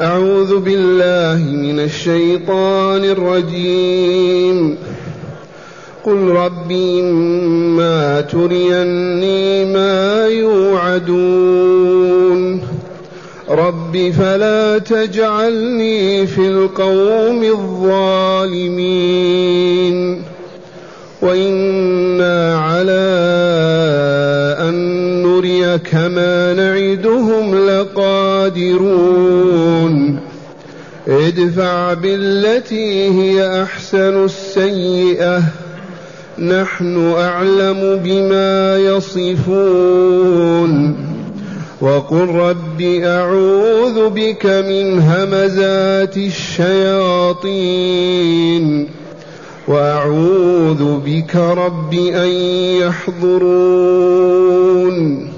أعوذ بالله من الشيطان الرجيم. قل رب إما تريني ما يوعدون. رب فلا تجعلني في القوم الظالمين. وإنا على نريك ما نعدهم لقادرون. ادفع بالتي هي أحسن السيئة. نحن أعلم بما يصفون. وقل رب أعوذ بك من همزات الشياطين. وأعوذ بك رب أن يحضرون.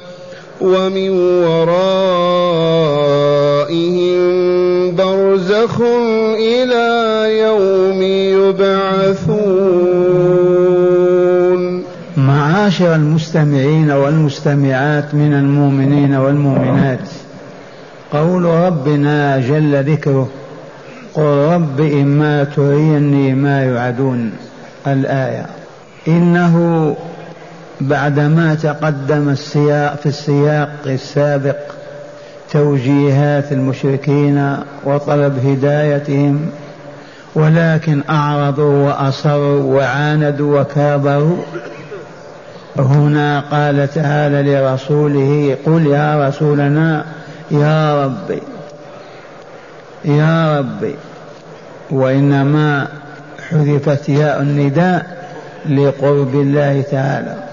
ومن ورائهم برزخ إلى يوم يبعثون. معاشر المستمعين والمستمعات من المؤمنين والمؤمنات قول ربنا جل ذكره قل رب إما تريني ما يوعدون الآية إنه بعدما تقدم السياق في السياق السابق توجيهات المشركين وطلب هدايتهم ولكن أعرضوا وأصروا وعاندوا وكابروا هنا قال تعالى لرسوله قل يا رسولنا يا ربي يا ربي. وإنما حذفت ياء النداء لقرب الله تعالى.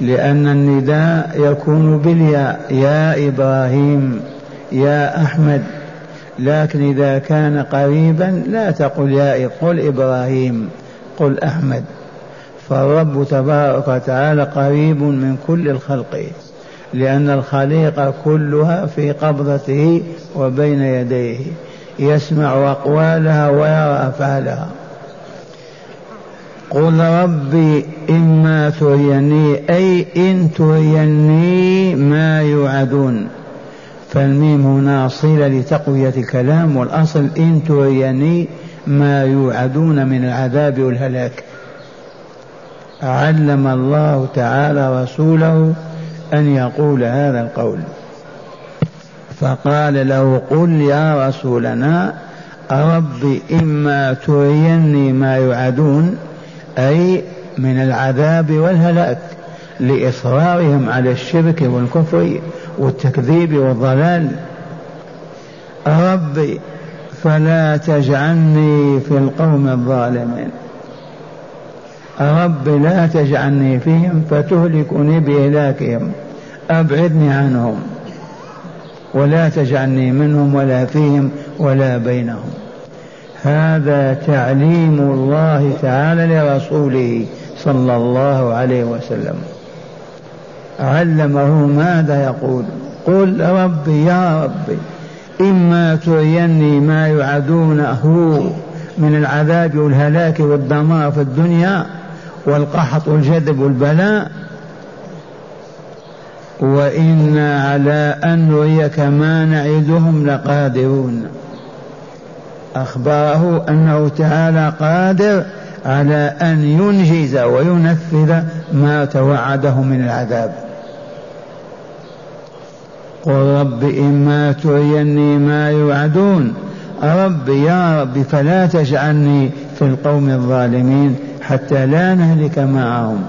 لأن النداء يكون بالياء. يا إبراهيم يا أحمد. لكن إذا كان قريبا لا تقل يا قل إبراهيم قل أحمد. فالرب تبارك وتعالى قريب من كل الخلق لأن الخليقة كلها في قبضته وبين يديه. يسمع أقوالها ويرى أفعالها. قل ربي إما تريني أي إن تريني ما يوعدون. فالميم هنا صلة لتقوية الكلام والأصل إن تريني ما يوعدون من العذاب والهلاك. علم الله تعالى رسوله أن يقول هذا القول. فقال له قل يا رسولنا رب إما تريني ما يوعدون؟ أي من العذاب والهلاك لإصرارهم على الشرك والكفر والتكذيب والضلال. ربي فلا تجعلني في القوم الظالمين. رب لا تجعلني فيهم فتهلكني بإهلاكهم أبعدني عنهم ولا تجعلني منهم ولا فيهم ولا بينهم. هذا تعليم الله تعالى لرسوله صلى الله عليه وسلم. علمه ماذا يقول؟ قل ربي يا ربي إما تريني ما يعدونه من العذاب والهلاك والدمار في الدنيا والقحط والجذب والبلاء وإنا على أن نريك ما نعدهم لقادرون. أخبره أنه تعالى قادر على أن ينجز وينفذ ما توعده من العذاب. قل رب إما تريني ما يوعدون. رب يا رب فلا تجعلني في القوم الظالمين حتى لا نهلك معهم.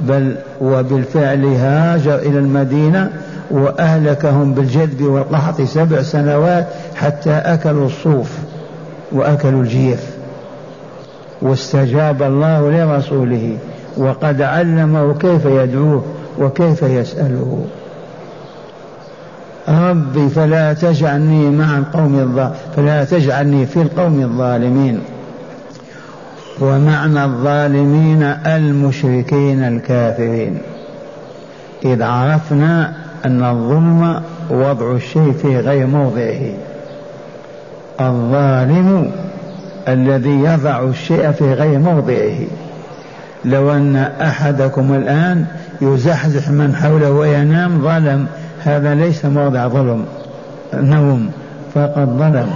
بل وبالفعل هاجر إلى المدينة وأهلكهم بالجدب والقحط سبع سنوات حتى أكلوا الصوف. وأكلوا الجيف. واستجاب الله لرسوله وقد علمه كيف يدعوه وكيف يسأله. ربي فلا تجعلني مع القوم الظالمين فلا تجعلني في القوم الظالمين. ومعنى الظالمين المشركين الكافرين. إذ عرفنا أن الظلم وضع الشيء في غير موضعه. الظالم الذي يضع الشيء في غير موضعه. لو أن أحدكم الآن يزحزح من حوله وينام ظلم هذا ليس موضع ظلم نوم فقد ظلم.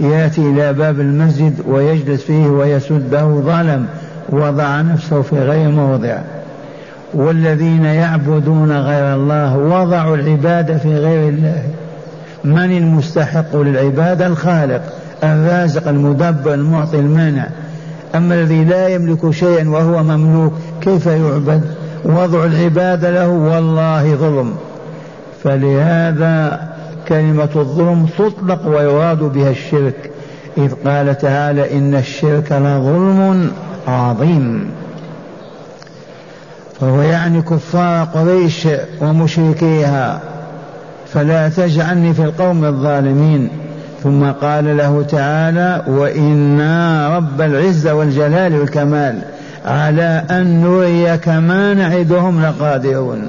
يأتي إلى باب المسجد ويجلس فيه ويسده ظلم وضع نفسه في غير موضع. والذين يعبدون غير الله وضعوا العبادة في غير الله. من المستحق للعباده الخالق الرازق المدبر المعطي المانع أما الذي لا يملك شيئا وهو مملوك كيف يعبد؟ وضع العباده له والله ظلم. فلهذا كلمة الظلم تطلق ويراد بها الشرك. إذ قال تعالى إن الشرك لظلم عظيم. فهو يعني كفار قريش ومشركيها. فلا تجعلني في القوم الظالمين. ثم قال له تعالى وإنا رب العزة والجلال والكمال على أن نريك ما نعدهم لقادرون.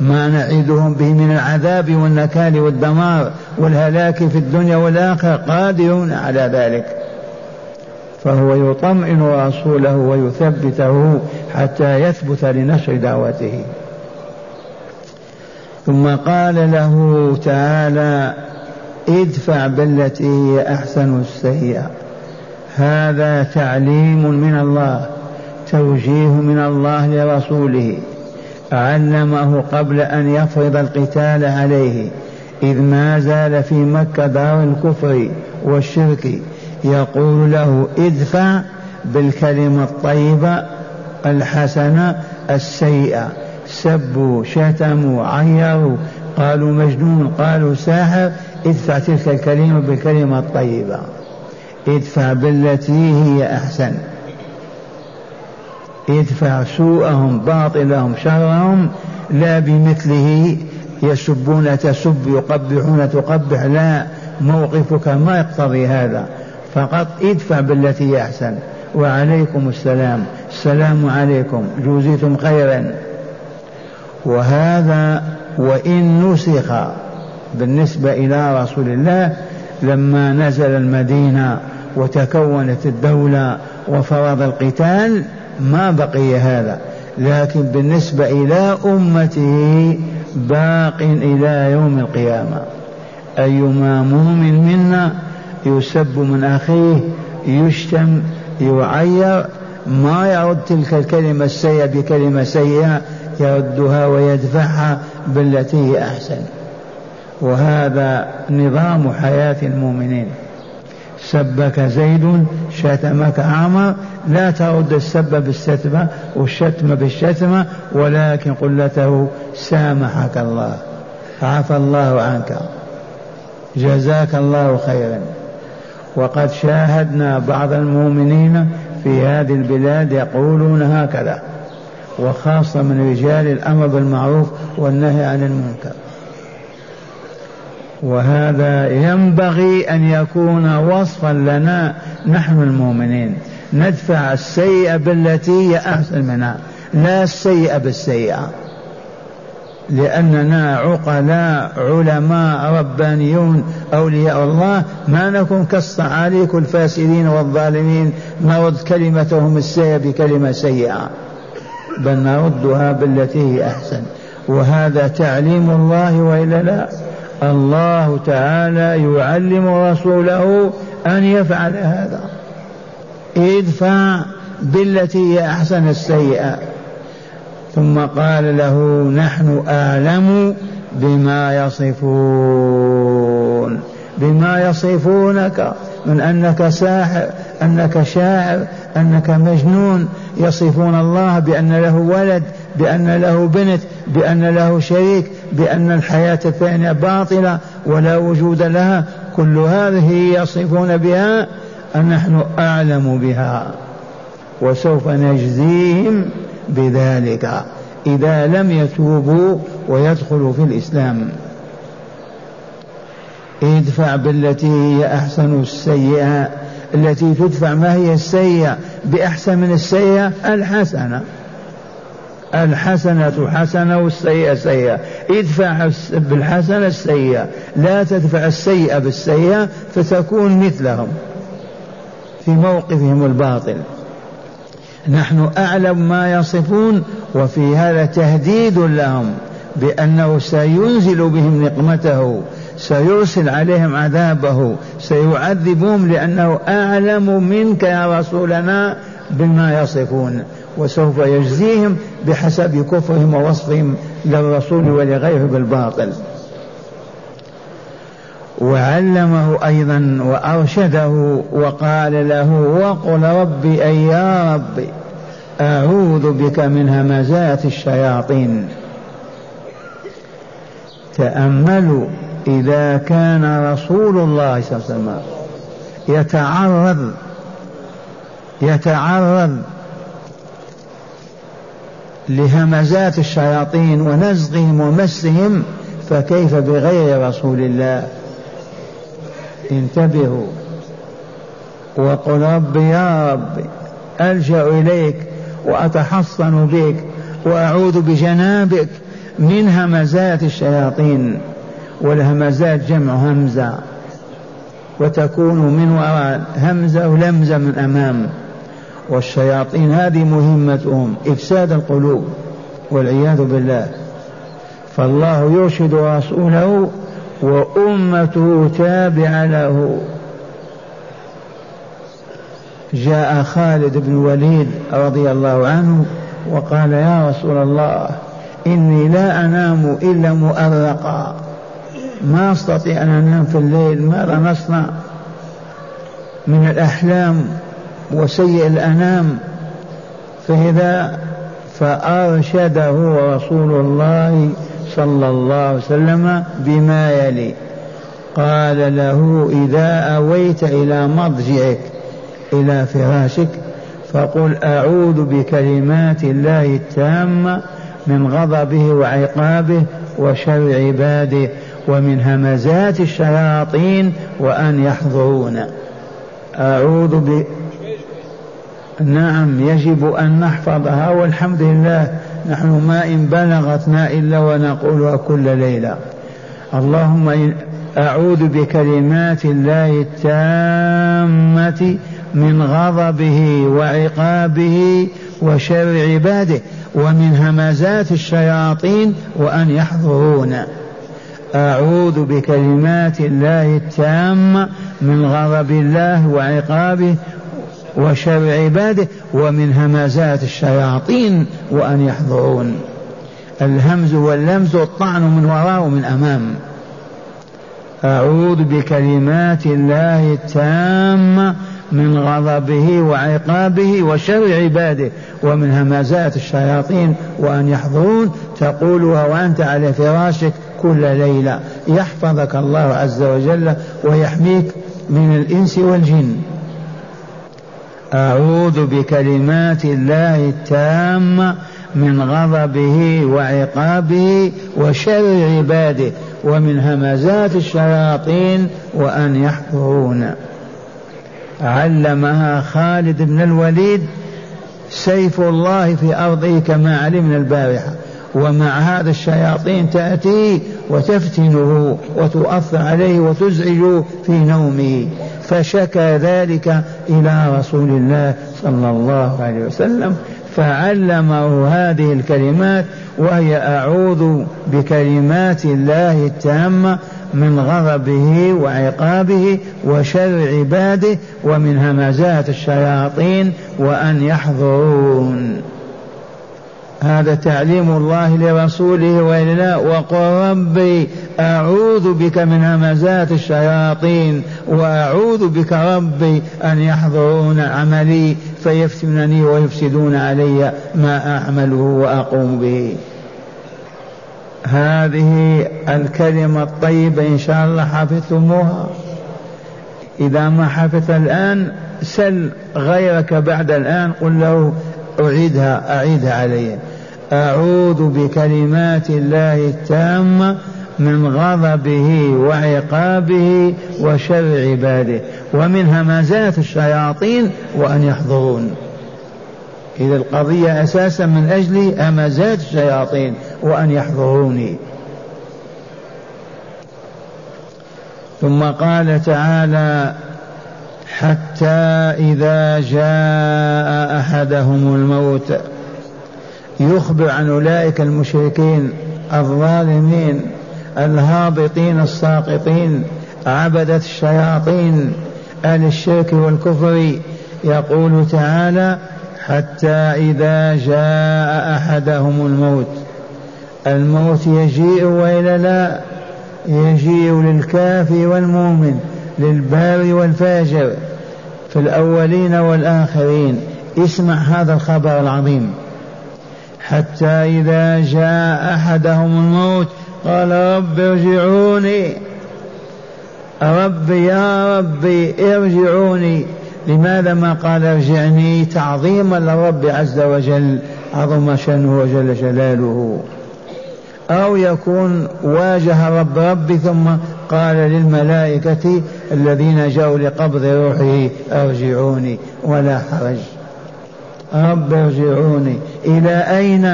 ما نعدهم به من العذاب والنكال والدمار والهلاك في الدنيا والآخرة قادرون على ذلك. فهو يطمئن رسوله ويثبته حتى يثبت لنشر دعوته. ثم قال له تعالى ادفع بالتي هي أحسن السيئة. هذا تعليم من الله توجيه من الله لرسوله. علمه قبل أن يفرض القتال عليه إذ ما زال في مكة دار الكفر والشرك. يقول له ادفع بالكلمة الطيبة الحسنة السيئة. سبوا شتموا عيروا قالوا مجنون قالوا ساحر ادفع تلك الكلمة بالكلمة الطيبة. ادفع بالتي هي أحسن. يدفع سوءهم باطلهم شرهم لا بمثله. يسبون تسب يقبحون تقبح لا. موقفك ما يقتضي هذا. فقط ادفع بالتي هي أحسن. وعليكم السلام. السلام عليكم. جوزيتم خيرا. وهذا وإن نسخ بالنسبة إلى رسول الله لما نزل المدينة وتكونت الدولة وفرض القتال ما بقي هذا. لكن بالنسبة إلى أمته باق إلى يوم القيامة. أيما مؤمن منا يسب من أخيه يشتم يعير ما يرد تلك الكلمة السيئة بكلمة سيئة يردها ويدفعها بالتي هي أحسن. وهذا نظام حياة المؤمنين. سبك زيد شتمك عمر لا ترد السب بالشتمة والشتم بالشتمة ولكن قل له سامحك الله. عفى الله عنك. جزاك الله خيرا. وقد شاهدنا بعض المؤمنين في هذه البلاد يقولون هكذا وخاصة من رجال الأمر بالمعروف والنهي عن المنكر. وهذا ينبغي أن يكون وصفا لنا نحن المؤمنين. ندفع السيئة بالتي هي أحسن منها لا السيئة بالسيئة. لأننا عقلاء علماء ربانيون أولياء الله. ما نكون كالصعاليك الفاسدين والظالمين. نرد كلمتهم السيئة بكلمة سيئة. بل نردها بالتي هي أحسن. وهذا تعليم الله وإلا لا؟ الله تعالى يعلم رسوله أن يفعل هذا. ادفع بالتي هي أحسن السيئة. ثم قال له نحن أعلم بما يصفون. بما يصفونك. من أنك ساحر أنك شاعر أنك مجنون. يصفون الله بأن له ولد بأن له بنت بأن له شريك بأن الحياة الثانية باطلة ولا وجود لها. كل هذه يصفون بها نحن أعلم بها وسوف نجزيهم بذلك إذا لم يتوبوا ويدخلوا في الإسلام. ادفع بالتي هي أحسن السيئة. التي تدفع ما هي السيئة بأحسن من السيئة الحسنة. الحسنة حسنة والسيئة سيئة. ادفع بالحسنة السيئة. لا تدفع السيئة بالسيئة فتكون مثلهم. في موقفهم الباطل. نحن أعلم ما يصفون وفي هذا تهديد لهم بأنه سينزل بهم نقمته. سيرسل عليهم عذابه سيعذبهم لأنه أعلم منك يا رسولنا بما يصفون. وسوف يجزيهم بحسب كفرهم ووصفهم للرسول ولغيره بالباطل. وعلمه أيضا وأرشده وقال له وقل ربي أي يا ربي أعوذ بك من همزات الشياطين. تأملوا إذا كان رسول الله صلى الله عليه وسلم يتعرض يتعرض لهمزات الشياطين ونزغهم ومسهم فكيف بغير رسول الله؟ انتبهوا. وقل رب يا رب ألجأ إليك وأتحصن بك وأعوذ بجنابك من همزات الشياطين. والهمزات جمع همزة وتكون من وراء همزة ولمزة من أمام. والشياطين هذه مهمتهم إفساد القلوب والعياذ بالله. فالله يرشد رسوله وأمته تابعة له. جاء خالد بن الوليد رضي الله عنه وقال يا رسول الله إني لا أنام إلا مؤرقا. ما أستطيع أن أنام في الليل ماذا نصنع من الأحلام وسيء الأنام. فإذا فأرشده رسول الله صلى الله عليه وسلم بما يلي. قال له إذا أويت إلى مضجعك إلى فراشك فقل أعوذ بكلمات الله التامة من غضبه وعقابه وشر عباده. ومن همزات الشياطين وأن يحضرون. أعوذ ب نعم يجب أن نحفظها والحمد لله. نحن ما إن بلغتنا إلا ونقولها كل ليلة. اللهم أعوذ بكلمات الله التامة من غضبه وعقابه وشر عباده ومن همزات الشياطين وأن يحضرون. أعوذ بكلمات الله التامة من غضب الله وعقابه وشر عباده ومن همزات الشياطين وأن يحضرون. الهمز واللمز الطعن من وراء ومن أمام. أعوذ بكلمات الله التامة من غضبه وعقابه وشر عباده ومن همزات الشياطين وأن يحضرون. تقولها وأنت على فراشك كل ليلة يحفظك الله عز وجل ويحميك من الإنس والجن. أعوذ بكلمات الله التامة من غضبه وعقابه وشر عباده ومن همزات الشياطين وأن يحضرون. علمها خالد بن الوليد سيف الله في أرضه كما علمنا البارحة. ومع هذا الشياطين تأتي وتفتنه وتؤثر عليه وتزعج في نومه. فشكى ذلك إلى رسول الله صلى الله عليه وسلم فعلمه هذه الكلمات وهي أعوذ بكلمات الله التامة من غضبه وعقابه وشر عباده ومن همزات الشياطين وأن يحضرون. هذا تعليم الله لرسوله وإلى وقل ربي أعوذ بك من همزات الشياطين وأعوذ بك ربي أن يحضرون عملي فيفتنني ويفسدون علي ما أعمله وأقوم به. هذه الكلمة الطيبة إن شاء الله حفظتموها. إذا ما حفظت الآن سل غيرك بعد الآن قل له أعيدها أعيدها علي. أعوذ بكلمات الله التامة من غضبه وعقابه وشر عباده ومن همزات الشياطين وأن يحضرون. إذا القضية أساسا من أجل همزات الشياطين وأن يحضروني. ثم قال تعالى حتى إذا جاء أحدهم الموت يخبر عن أولئك المشركين الظالمين الهابطين الساقطين عبدة الشياطين أهل الشرك والكفر. يقول تعالى حتى إذا جاء أحدهم الموت. الموت يجيء وإلا لا يجيء للكافر والمؤمن للبار والفاجر في الأولين والآخرين. اسمع هذا الخبر العظيم. حتى إذا جاء أحدهم الموت قال رب ارجعوني. ربي يا ربي ارجعوني. لماذا ما قال ارجعني؟ تعظيما للرب عز وجل. عظم شأنه وجل جلاله. أو يكون واجه رب ربي ثم قال للملائكة الذين جاءوا لقبض روحه ارجعوني. ولا حرج. رب ارجعوني. إلى أين؟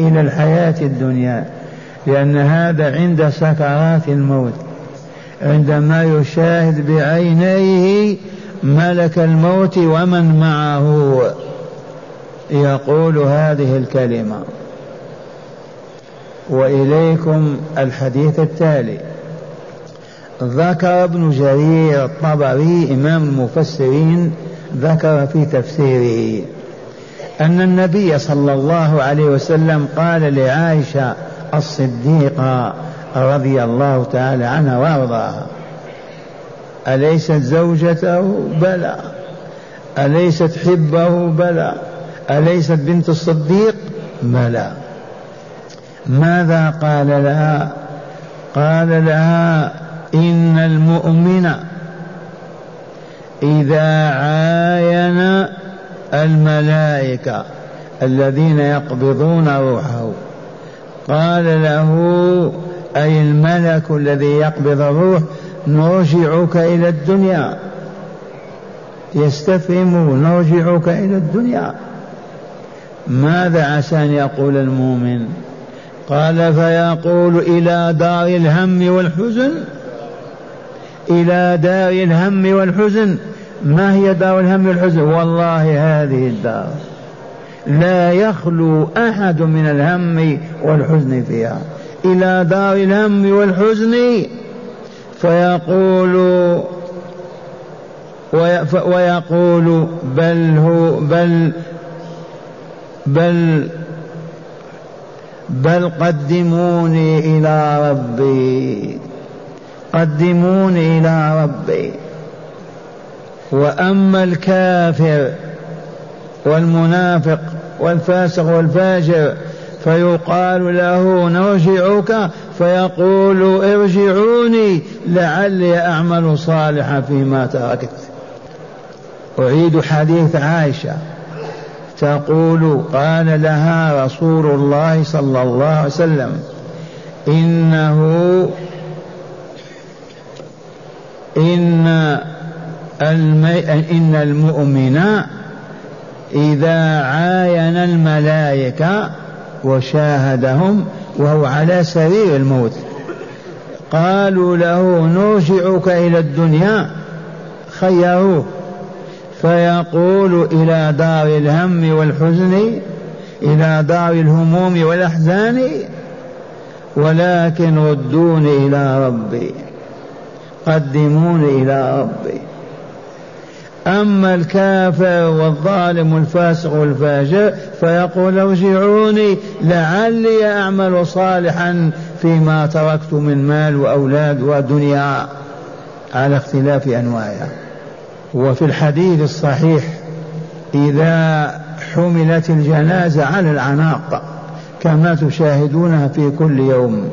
إلى الحياة الدنيا. لأن هذا عند سكرات الموت. عندما يشاهد بعينيه ملك الموت ومن معه. يقول هذه الكلمة. وإليكم الحديث التالي. ذكر ابن جرير الطبري إمام المفسرين ذكر في تفسيره. أن النبي صلى الله عليه وسلم قال لعائشة الصديقة رضي الله تعالى عنها وأرضاها. أليست زوجته؟ بلى. أليست حبه؟ بلى. أليست بنت الصديق؟ بلى. ماذا قال لها؟ قال لها إن المؤمن إذا عاين الملائكة الذين يقبضون روحه. قال له أي الملك الذي يقبض الروح نرجعك إلى الدنيا. يستفهم نرجعك إلى الدنيا. ماذا عسى ان يقول المؤمن؟ قال فيقول إلى دار الهم والحزن. إلى دار الهم والحزن. ما هي دار الهم والحزن والله هذه الدار لا يخلو أحد من الهم والحزن فيها. إلى دار الهم والحزن فيقول ويقول بل هو بل بل بل قدموني إلى ربي. قدموني إلى ربي. وأما الكافر والمنافق والفاسق والفاجر فيقال له نرجعك فيقول ارجعوني لعلي أعمل صالحا فيما تركت أعيد حديث عائشة تقول قال لها رسول الله صلى الله عليه وسلم إنه إن. إن المؤمن إذا عاين الملائكة وشاهدهم وهو على سرير الموت قالوا له نرجعك إلى الدنيا خيروه. فيقول إلى دار الهم والحزن إلى دار الهموم والأحزان ولكن ردوني إلى ربي قدموني إلى ربي. أما الكافر والظالم والفاسق والفاجر فيقول ارجعوني لعلي أعمل صالحا فيما تركت من مال وأولاد ودنيا. على اختلاف أنواعها. وفي الحديث الصحيح إذا حملت الجنازة على العناق كما تشاهدونها في كل يوم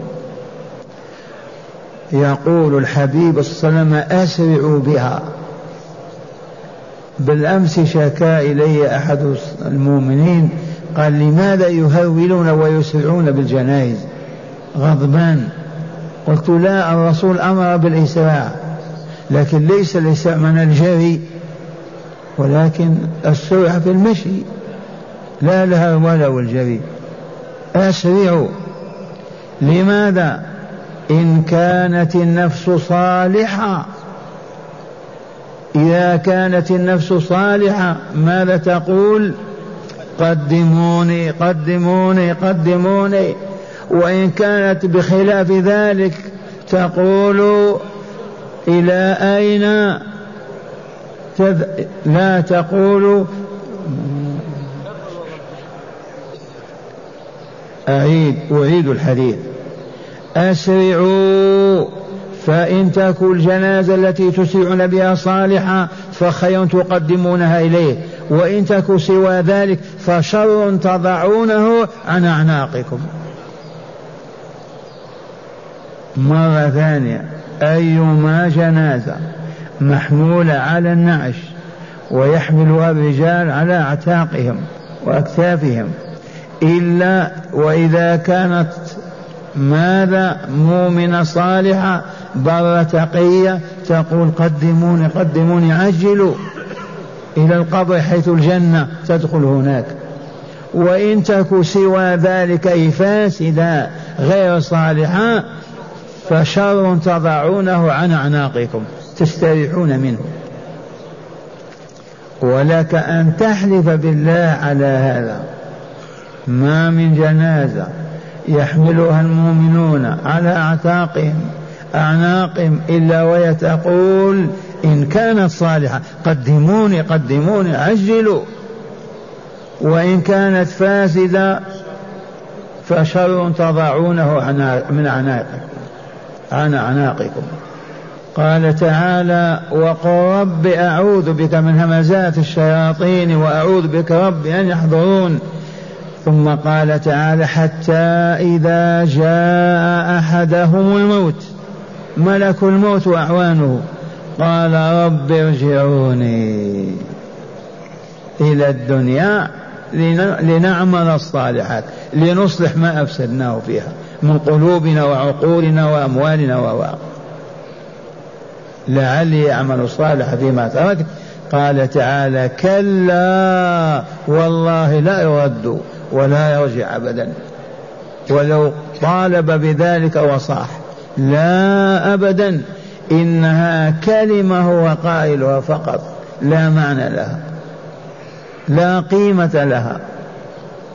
يقول الحبيب صلى الله عليه وسلم أسرعوا بها. بالأمس شكا إلي أحد المؤمنين. قال لماذا يهولون ويسرعون بالجنائز؟ غضبان. قلت لا الرسول أمر بالإسراع لكن ليس الإسراع من الجري ولكن السرعة في المشي. لا لها ولا والجري. أسرعوا. لماذا؟ إن كانت النفس صالحة. إذا كانت النفس صالحة ماذا تقول؟ قدموني قدموني قدموني. وإن كانت بخلاف ذلك تقول إلى أين. لا تقول أعيد أعيد الحديث. أسرعوا. فإن تكن الجنازة التي تسرعون بها صالحة فخير تقدمونها إليه. وإن تكن سوى ذلك فشر تضعونه عن أعناقكم. مرة ثانية. أيما جنازة محمولة على النعش ويحملها الرجال على أعتاقهم وأكتافهم. إلا وإذا كانت ماذا مؤمنة صالحة بر تقية تقول قدموني قدموني عجلوا إلى القبر حيث الجنة تدخل هناك. وإن تك سوى ذلك أي فاسدة غير صالحة فشر تضعونه عن أعناقكم تستريحون منه. ولك أن تحلف بالله على هذا. ما من جنازة يحملها المؤمنون على أعتاقهم. أعناقهم إلا وهي تقول إن كانت صالحة قدموني قدموني عجلوا وإن كانت فاسدة فشر تضعونه من أعناقكم عن أعناقكم. قال تعالى وقل رب أعوذ بك من همزات الشياطين وأعوذ بك رب أن يحضرون. ثم قال تعالى حتى إذا جاء أحدهم الموت. ملك الموت وأعوانه قال رب ارجعوني إلى الدنيا لنعمل الصالحات لنصلح ما أفسدناه فيها من قلوبنا وعقولنا وأموالنا و لعلي يعمل صالحا فيما تركت قال تعالى كلا والله لا يرد ولا يرجع أبدا. ولو طالب بذلك وصاح. لا أبدا. إنها كلمة هو قائلها فقط. لا معنى لها. لا قيمة لها.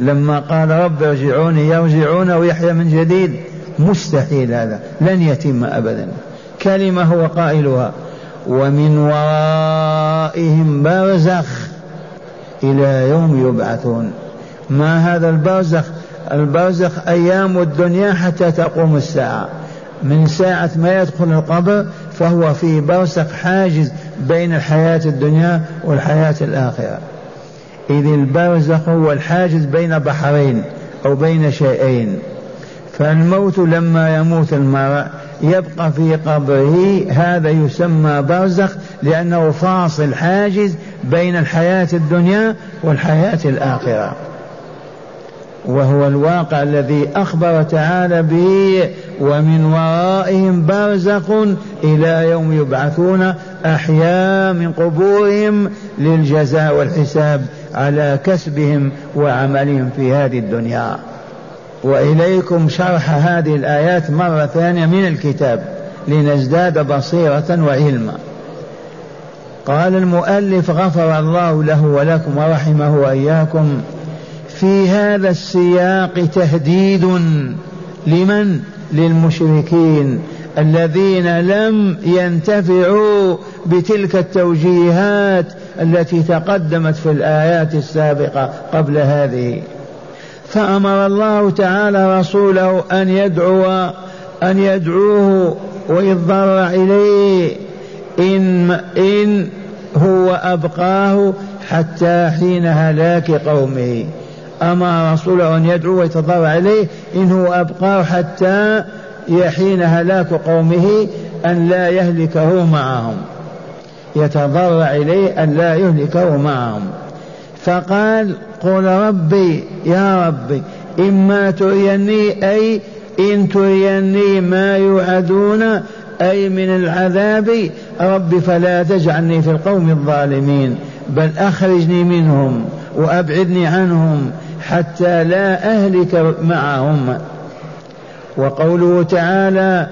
لما قال رب ارجعوني يرجعون ويحيى من جديد. مستحيل هذا. لن يتم أبدا. كلمة هو قائلها. ومن ورائهم برزخ إلى يوم يبعثون. ما هذا البرزخ؟ البرزخ أيام الدنيا حتى تقوم الساعة. من ساعة ما يدخل القبر فهو في برزخ حاجز بين الحياة الدنيا والحياة الآخرة. إذ البرزخ هو الحاجز بين بحرين أو بين شيئين. فالموت لما يموت المرء يبقى في قبره هذا يسمى برزخ لأنه فاصل حاجز بين الحياة الدنيا والحياة الآخرة. وهو الواقع الذي أخبر تعالى به ومن ورائهم برزخ إلى يوم يبعثون أحياء من قبورهم للجزاء والحساب على كسبهم وعملهم في هذه الدنيا. وإليكم شرح هذه الآيات مرة ثانية من الكتاب لنزداد بصيرة وعلما. قال المؤلف غفر الله له ولكم ورحمه وإياكم في هذا السياق تهديد لمن؟ للمشركين الذين لم ينتفعوا بتلك التوجيهات التي تقدمت في الآيات السابقة قبل هذه. فأمر الله تعالى رسوله أن يدعو أن يدعوه ويتضرع إليه إن إن هو أبقاه حتى حين هلاك قومه. أمر رسوله أن يدعو ويتضرع إليه إن هو أبقاه حتى يحين هلاك قومه أن لا يهلكه معهم. يتضرع إليه أن لا يهلكه معهم. فقال قل ربي يا ربي إما تريني أي إن تريني ما يوعدون أي من العذاب رب فلا تجعلني في القوم الظالمين بل أخرجني منهم. وأبعدني عنهم حتى لا أهلك معهم. وقوله تعالى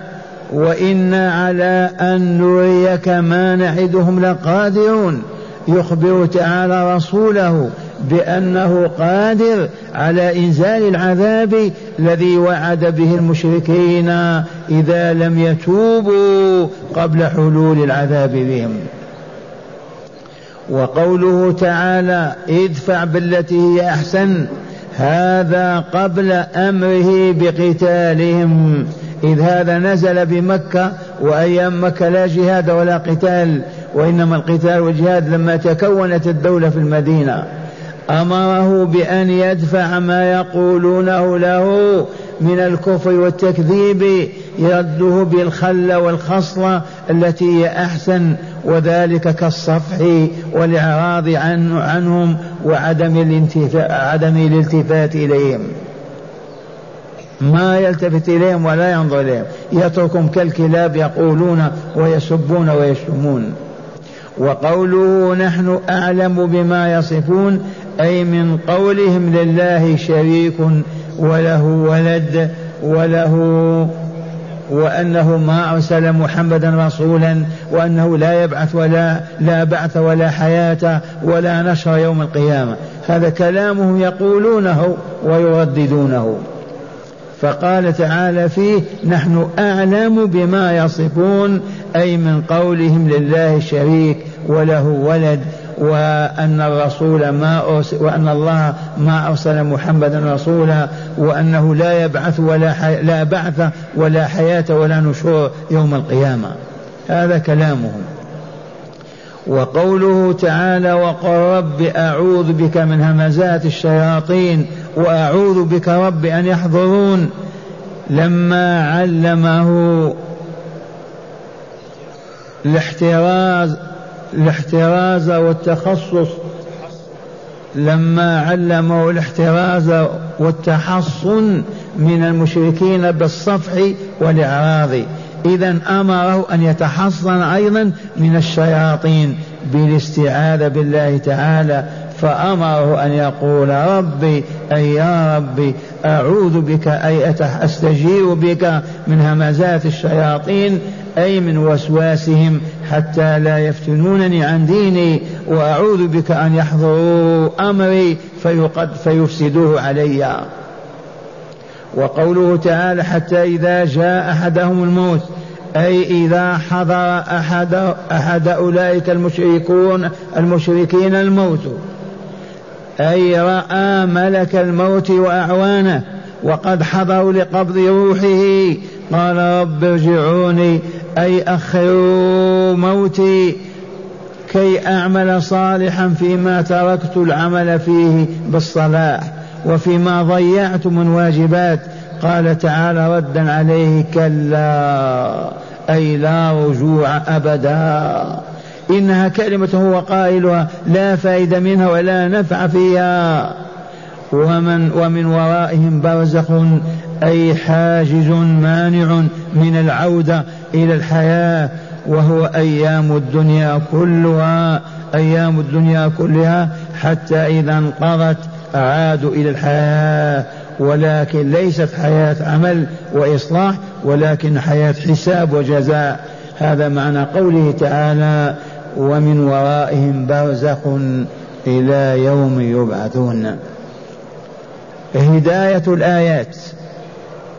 وإنا على أن نريك ما نعدهم لقادرون. يخبر تعالى رسوله بأنه قادر على إنزال العذاب الذي وعد به المشركين إذا لم يتوبوا قبل حلول العذاب بهم. وقوله تعالى ادفع بالتي هي أحسن هذا قبل أمره بقتالهم. إذ هذا نزل بمكة وأيام مكة لا جهاد ولا قتال وإنما القتال والجهاد لما تكونت الدولة في المدينة. أمره بأن يدفع ما يقولونه له من الكفر والتكذيب يرده بالخل والخصلة التي هي أحسن وذلك كالصفح والإعراض عن عنهم وعدم عدم الالتفات إليهم. ما يلتفت إليهم ولا ينظر إليهم. يتركهم كالكلاب يقولون ويسبون ويشتمون. وقوله نحن أعلم بما يصفون أي من قولهم لله شريك وله ولد وله وأنه ما أرسل محمدا رسولا وأنه لا يبعث ولا لا بعث ولا حياة ولا نشر يوم القيامة. هذا كلامهم يقولونه ويرددونه. فقال تعالى فيه نحن أعلم بما يصفون أي من قولهم لله شريك وله ولد وأن الرسول ما أرسل وأن الله ما أرسل محمدا رسولا وأنه لا يبعث ولا حي... لا بعث ولا حياة ولا نشور يوم القيامة. هذا كلامهم. وقوله تعالى وقل رب أعوذ بك من همزات الشياطين وأعوذ بك رب أن يحضرون لما علمه الاحتراز الاحتراز والتخصص. لما علموا الاحتراز والتحصن من المشركين بالصفح والإعراض. إذا أمره أن يتحصن أيضا من الشياطين بالاستعاذة بالله تعالى. فأمره أن يقول ربي أي يا ربي أعوذ بك أي أستجير بك من همزات الشياطين. أي من وسواسهم حتى لا يفتنونني عن ديني وأعوذ بك أن يحضروا أمري فيقد فيفسدوه علي. وقوله تعالى حتى إذا جاء أحدهم الموت أي إذا حضر أحد أحد أولئك المشركون المشركين الموت أي رأى ملك الموت وأعوانه وقد حضروا لقبض روحه قال رب ارجعوني أي أخروا موتي كي أعمل صالحا فيما تركت العمل فيه بالصلاح وفيما ضيعت من واجبات. قال تعالى ردا عليه كلا أي لا رجوع أبدا. إنها كلمة هو قائلها لا فائدة منها ولا نفع فيها. ومن ومن ورائهم برزخ أي حاجز مانع من العودة إلى الحياة وهو أيام الدنيا كلها أيام الدنيا كلها حتى إذا انقضت عادوا إلى الحياة. ولكن ليست حياة عمل وإصلاح ولكن حياة حساب وجزاء. هذا معنى قوله تعالى ومن ورائهم برزخ إلى يوم يبعثون هداية الآيات.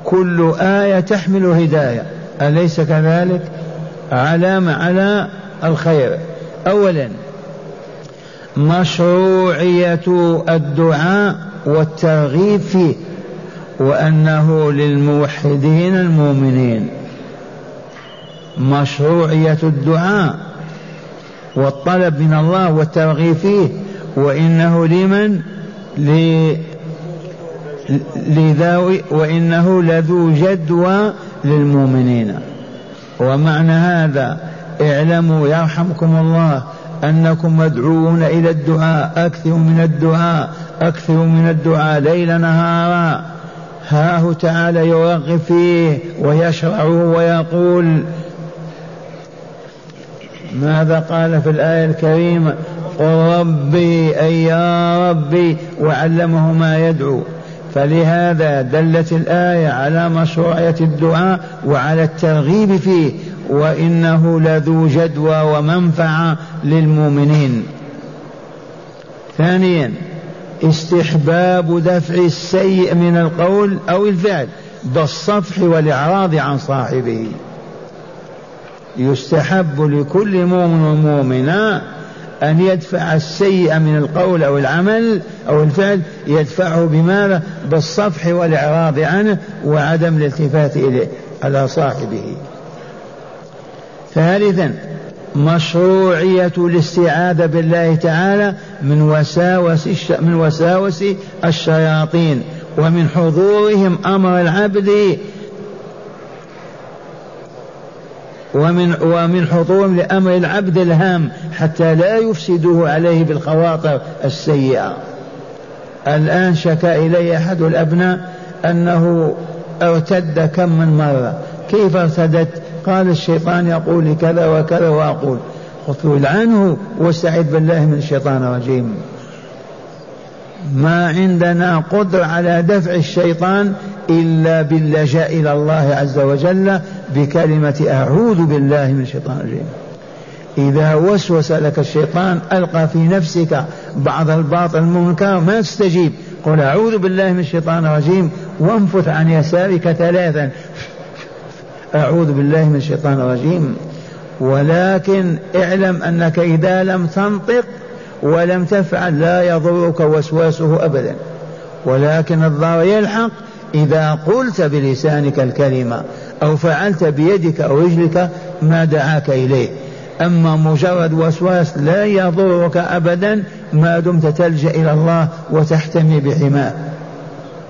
كل آية تحمل هداية. أليس كذلك؟ علامة على الخير. أولا مشروعية الدعاء والترغيب فيه وأنه للموحدين المؤمنين. مشروعية الدعاء والطلب من الله والترغيب فيه وإنه لمن؟ لذوي وإنه لذو جدوى للمؤمنين. ومعنى هذا اعلموا يرحمكم الله أنكم مدعوون إلى الدعاء أكثروا من الدعاء أكثروا من الدعاء ليل نهارا. ها هو تعالى يرغب فيه ويشرعه ويقول ماذا قال في الآية الكريمة؟ قل ربي أي يا ربي وعلمه ما يدعو. فلهذا دلت الآية على مشروعية الدعاء وعلى الترغيب فيه وإنه لذو جدوى ومنفعة للمؤمنين. ثانيا استحباب دفع السيء من القول أو الفعل بالصفح والإعراض عن صاحبه. يستحب لكل مؤمن ومؤمنة أن يدفع السيء من القول أو العمل أو الفعل يدفعه بماذا؟ بالصفح والإعراض عنه وعدم الالتفات إليه على صاحبه ثالثا مشروعية الاستعاذة بالله تعالى من وساوس من وساوس الشياطين ومن حضورهم أمر العبد ومن ومن حضورهم لأمر العبد الهام حتى لا يفسدوه عليه بالخواطر السيئة. الآن شكا إلي أحد الأبناء أنه ارتد كم من مرة. كيف ارتدت؟ قال الشيطان يقول لي كذا وكذا وأقول. قلت عنه واستعذ بالله من الشيطان الرجيم. ما عندنا قدرة على دفع الشيطان إلا باللجاء إلى الله عز وجل بكلمة أعوذ بالله من الشيطان الرجيم. إذا وسوس لك الشيطان ألقى في نفسك بعض الباطل المنكر ما تستجيب. قل أعوذ بالله من الشيطان الرجيم وانفث عن يسارك ثلاثا. أعوذ بالله من الشيطان الرجيم. ولكن اعلم أنك إذا لم تنطق ولم تفعل لا يضرك وسواسه أبدا. ولكن الضار يلحق إذا قلت بلسانك الكلمة أو فعلت بيدك أو رجلك ما دعاك إليه. أما مجرد وسواس لا يضرك أبدا ما دمت تلجأ إلى الله وتحتمي بحماه.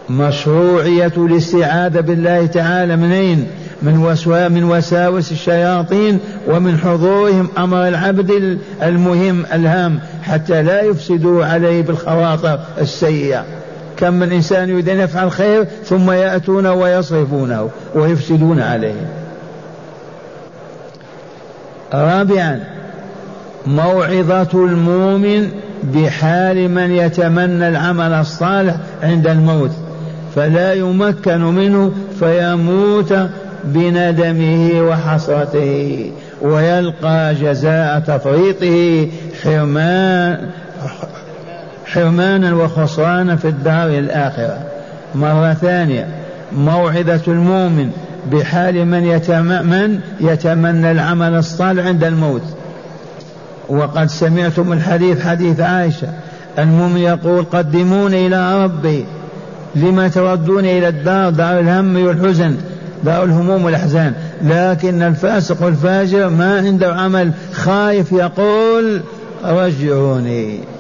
مشروعية الاستعاذة بالله تعالى منين من وسوا من وساوس الشياطين ومن حضورهم أمر العبد المهم الهام. حتى لا يفسدوا عليه بالخواطر السيئة. كم من إنسان يريد أن يفعل خير ثم يأتون ويصرفونه ويفسدون عليه. رابعا موعظة المؤمن بحال من يتمنى العمل الصالح عند الموت فلا يمكن منه فيموت بندمه وحسرته. ويلقى جزاء تفريطه حرمان حرمانا وخسرانا في الدار الآخرة. مرة ثانية موعظة المؤمن بحال من يتمنى, يتمنى العمل الصالح عند الموت. وقد سمعتم الحديث حديث عائشة المؤمن يقول قدموني إلى ربي لما تردون إلى الدار دار الهم والحزن دار الهموم والأحزان. لكن الفاسق والفاجر ما عنده عمل خايف يقول رجعوني.